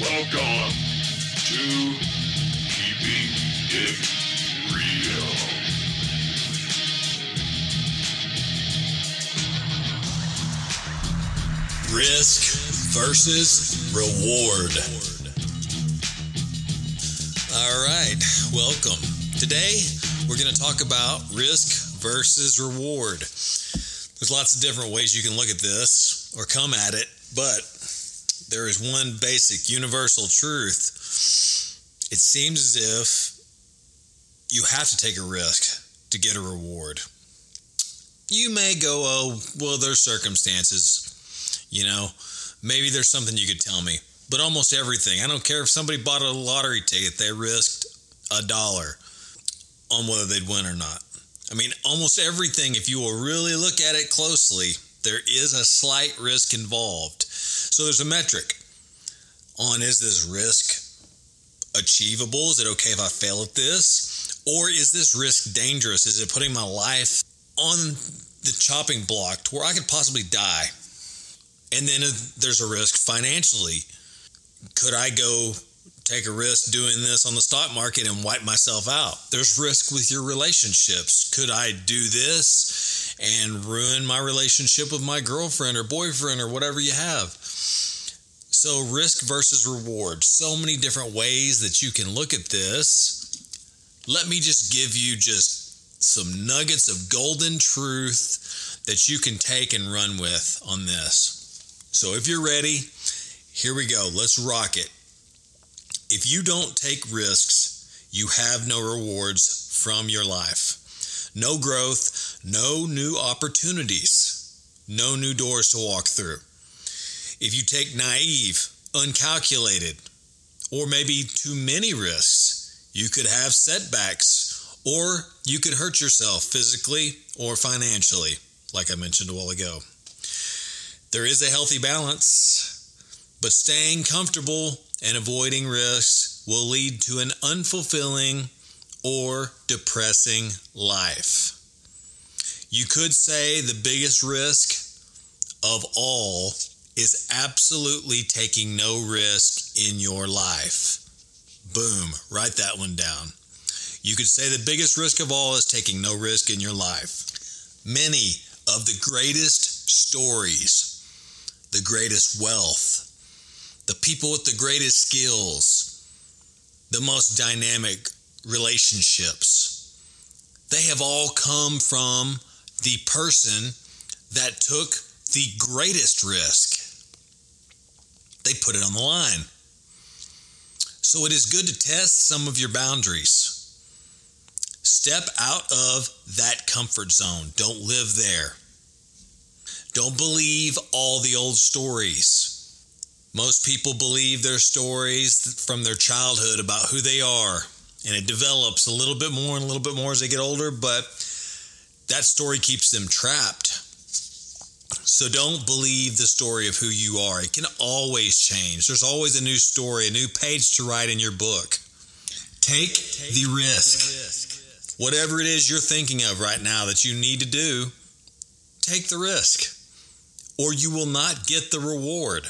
Welcome to Keeping It Real. Risk versus reward. All right, welcome. Today we're going to talk about risk versus reward. There's lots of different ways you can look at this or come at it, but there is one basic universal truth. It seems as if you have to take a risk to get a reward. You may go, oh, well, there's circumstances you know, maybe there's something you could tell me. But almost everything. I don't care if somebody bought a lottery ticket, they risked a dollar on whether they'd win or not. I mean, almost everything, if you will really look at it closely, there is a slight risk involved. So there's a metric on is this risk achievable? Is it okay if I fail at this? Or is this risk dangerous? Is it putting my life on the chopping block to where I could possibly die? And then there's a risk financially. Could I go take a risk doing this on the stock market and wipe myself out? There's risk with your relationships. Could I do this and ruin my relationship with my girlfriend or boyfriend or whatever you have? So, risk versus reward. So many different ways that you can look at this. Let me just give you just some nuggets of golden truth that you can take and run with on this. So if you're ready, here we go. Let's rock it. If you don't take risks, you have no rewards from your life. No growth, no new opportunities, no new doors to walk through. If you take naive, uncalculated, or maybe too many risks, you could have setbacks or you could hurt yourself physically or financially, like I mentioned a while ago. There is a healthy balance, but staying comfortable and avoiding risks will lead to an unfulfilling or depressing life. You could say the biggest risk of all is absolutely taking no risk in your life. Boom, write that one down. You could say the biggest risk of all is taking no risk in your life. Many of the greatest stories the greatest wealth, the people with the greatest skills, the most dynamic relationships. They have all come from the person that took the greatest risk. They put it on the line. So it is good to test some of your boundaries. Step out of that comfort zone. Don't live there. Don't believe all the old stories. Most people believe their stories from their childhood about who they are, and it develops a little bit more and a little bit more as they get older, but that story keeps them trapped. So don't believe the story of who you are. It can always change. There's always a new story, a new page to write in your book. Take, Take the, risk. the risk. Whatever it is you're thinking of right now that you need to do, take the risk or you will not get the reward.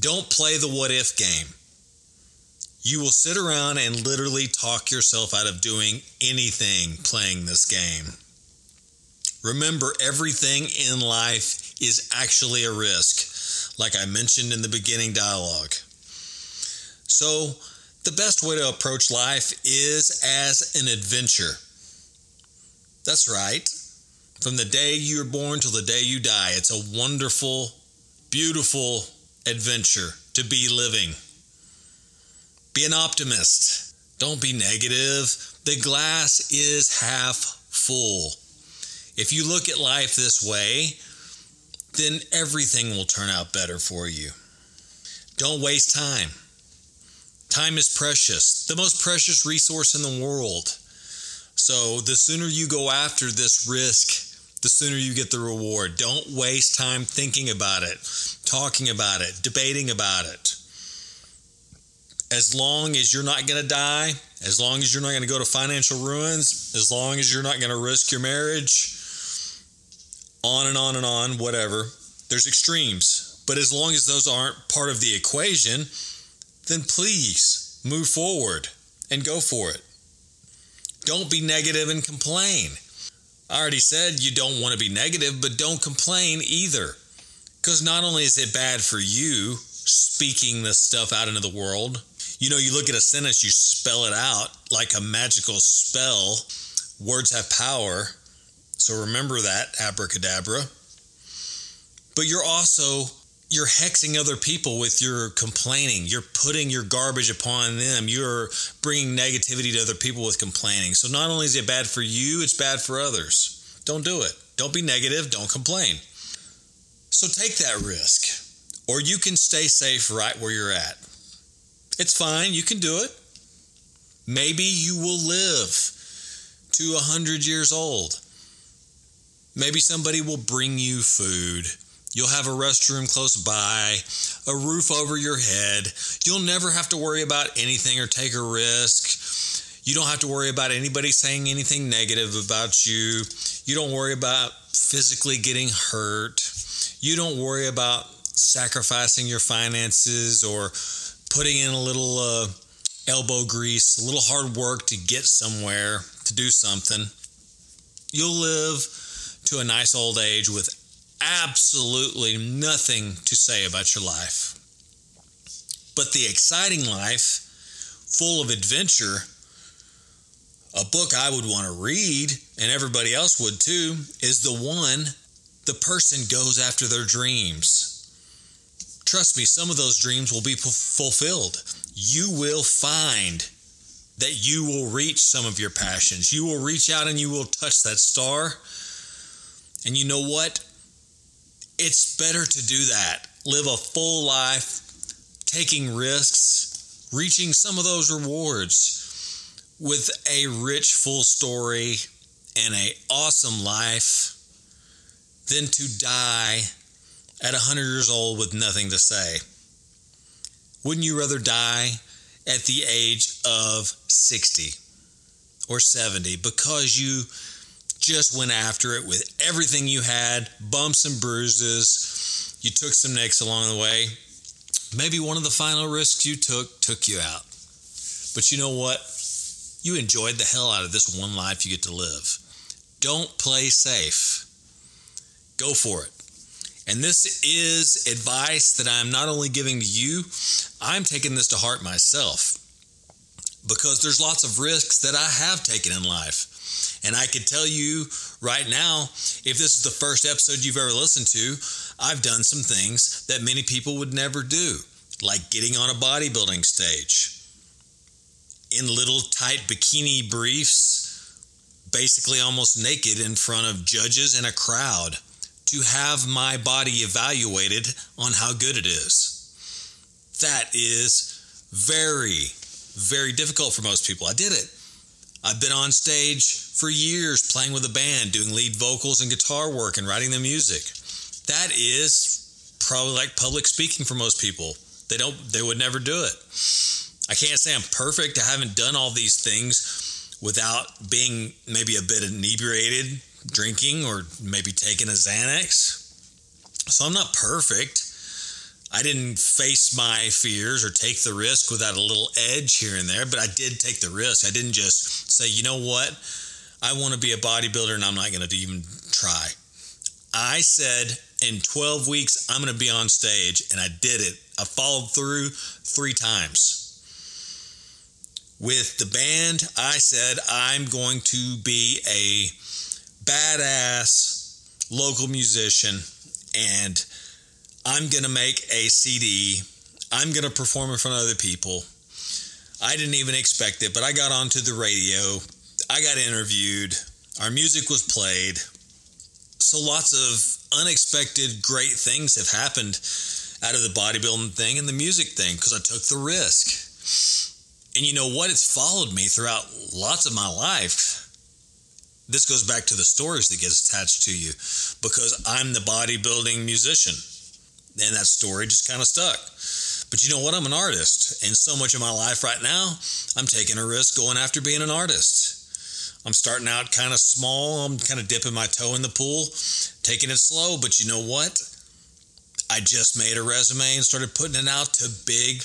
Don't play the what if game. You will sit around and literally talk yourself out of doing anything playing this game. Remember, everything in life is actually a risk, like I mentioned in the beginning dialogue. So, the best way to approach life is as an adventure. That's right. From the day you're born till the day you die, it's a wonderful, beautiful adventure to be living. Be an optimist. Don't be negative. The glass is half full. If you look at life this way, then everything will turn out better for you. Don't waste time. Time is precious, the most precious resource in the world. So, the sooner you go after this risk, the sooner you get the reward. Don't waste time thinking about it, talking about it, debating about it. As long as you're not going to die, as long as you're not going to go to financial ruins, as long as you're not going to risk your marriage, on and on and on, whatever. There's extremes. But as long as those aren't part of the equation, then please move forward and go for it. Don't be negative and complain. I already said you don't want to be negative, but don't complain either. Because not only is it bad for you speaking this stuff out into the world, you know, you look at a sentence, you spell it out like a magical spell. Words have power. So remember that, abracadabra. But you're also you're hexing other people with your complaining. You're putting your garbage upon them. You're bringing negativity to other people with complaining. So not only is it bad for you, it's bad for others. Don't do it. Don't be negative. Don't complain. So take that risk, or you can stay safe right where you're at. It's fine. You can do it. Maybe you will live to a 100 years old. Maybe somebody will bring you food You'll have a restroom close by, a roof over your head. You'll never have to worry about anything or take a risk. You don't have to worry about anybody saying anything negative about you. You don't worry about physically getting hurt. You don't worry about sacrificing your finances or putting in a little uh, elbow grease, a little hard work to get somewhere, to do something. You'll live to a nice old age with absolutely nothing to say about your life. But the exciting life, full of adventure, a book I would want to read, and everybody else would too, is the one the person goes after their dreams. Trust me, some of those dreams will be fulfilled. You will find that you will reach some of your passions. You will reach out and you will touch that star. And you know what? it's better to do that. Live a full life, taking risks, reaching some of those rewards with a rich, full story and a awesome life than to die at 100 years old with nothing to say. Wouldn't you rather die at the age of 60 or 70 because you just went after it with everything you had, bumps and bruises. You took some nicks along the way. Maybe one of the final risks you took took you out. But you know what? You enjoyed the hell out of this one life you get to live. Don't play safe. Go for it. And this is advice that I'm not only giving to you, I'm taking this to heart myself because there's lots of risks that I have taken in life. And I could tell you right now, if this is the first episode you've ever listened to, I've done some things that many people would never do, like getting on a bodybuilding stage in little tight bikini briefs, basically almost naked in front of judges and a crowd to have my body evaluated on how good it is. That is very, very difficult for most people. I did it. I've been on stage for years playing with a band, doing lead vocals and guitar work and writing the music. That is probably like public speaking for most people. They don't they would never do it. I can't say I'm perfect. I haven't done all these things without being maybe a bit inebriated, drinking or maybe taking a Xanax. So I'm not perfect. I didn't face my fears or take the risk without a little edge here and there, but I did take the risk. I didn't just say, you know what, I want to be a bodybuilder and I'm not going to even try. I said, in 12 weeks, I'm going to be on stage, and I did it. I followed through three times. With the band, I said, I'm going to be a badass local musician and I'm going to make a CD. I'm going to perform in front of other people. I didn't even expect it, but I got onto the radio. I got interviewed. Our music was played. So lots of unexpected great things have happened out of the bodybuilding thing and the music thing because I took the risk. And you know what? It's followed me throughout lots of my life. This goes back to the stories that get attached to you because I'm the bodybuilding musician and that story just kind of stuck. But you know what? I'm an artist, and so much of my life right now, I'm taking a risk going after being an artist. I'm starting out kind of small. I'm kind of dipping my toe in the pool, taking it slow. But you know what? I just made a resume and started putting it out to big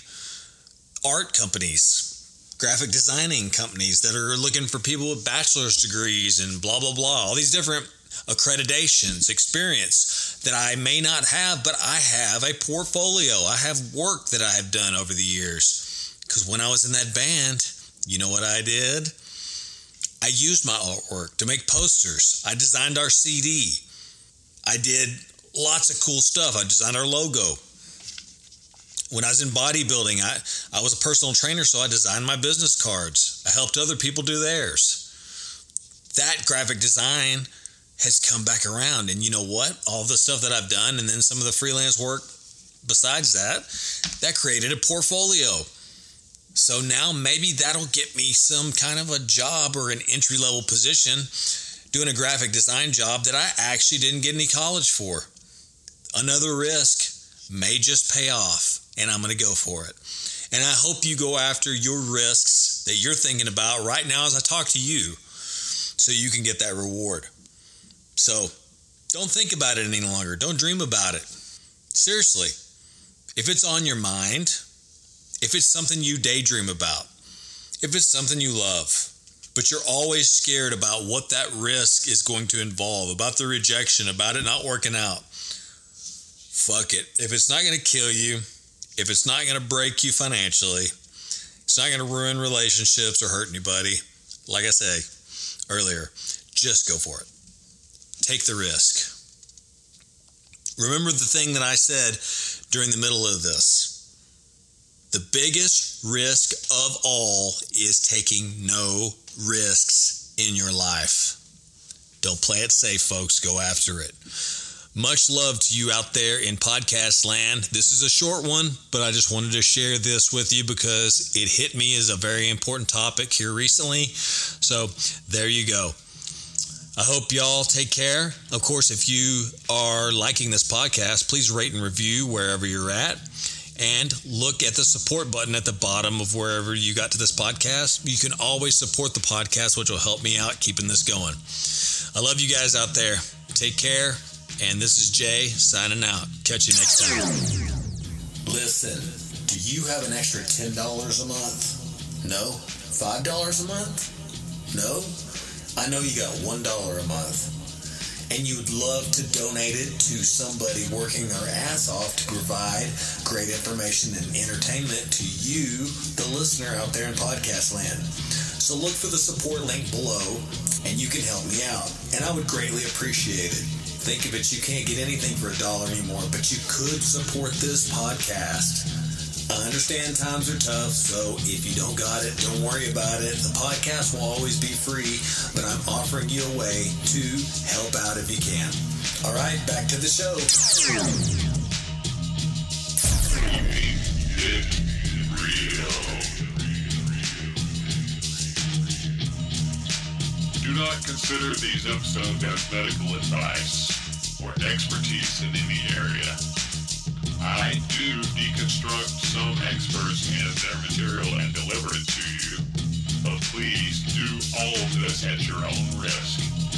art companies, graphic designing companies that are looking for people with bachelor's degrees and blah, blah, blah. All these different accreditations, experience that I may not have, but I have a portfolio. I have work that I have done over the years. Because when I was in that band, you know what I did? I used my artwork to make posters. I designed our CD. I did lots of cool stuff. I designed our logo. When I was in bodybuilding, I, I was a personal trainer, so I designed my business cards. I helped other people do theirs. That graphic design has come back around. And you know what? All the stuff that I've done, and then some of the freelance work besides that, that created a portfolio. So now maybe that'll get me some kind of a job or an entry level position doing a graphic design job that I actually didn't get any college for. Another risk may just pay off, and I'm going to go for it. And I hope you go after your risks that you're thinking about right now as I talk to you so you can get that reward. So don't think about it any longer. Don't dream about it. Seriously, if it's on your mind, if it's something you daydream about, if it's something you love, but you're always scared about what that risk is going to involve, about the rejection, about it not working out, fuck it. If it's not going to kill you, if it's not going to break you financially, it's not going to ruin relationships or hurt anybody, like I say earlier, just go for it take the risk. Remember the thing that I said during the middle of this. The biggest risk of all is taking no risks in your life. Don't play it safe, folks. Go after it. Much love to you out there in podcast land. This is a short one, but I just wanted to share this with you because it hit me as a very important topic here recently. So there you go. I hope y'all take care. Of course, if you are liking this podcast, please rate and review wherever you're at. And look at the support button at the bottom of wherever you got to this podcast. You can always support the podcast, which will help me out keeping this going. I love you guys out there. Take care. And this is Jay signing out. Catch you next time. Listen, do you have an extra $10 a month? No? $5 a month? No? I know you got $1 a month. And you would love to donate it to somebody working their ass off to provide great information and entertainment to you, the listener out there in podcast land. So look for the support link below and you can help me out. And I would greatly appreciate it. Think of it, you can't get anything for a dollar anymore, but you could support this podcast. I understand times are tough, so if you don't got it, don't worry about it. The podcast will always be free, but I'm offering you a way to help out if you can. All right, back to the show. Do not consider these episodes as medical advice or expertise in any area. I do deconstruct some experts and their material and deliver it to you, but please do all of this at your own risk.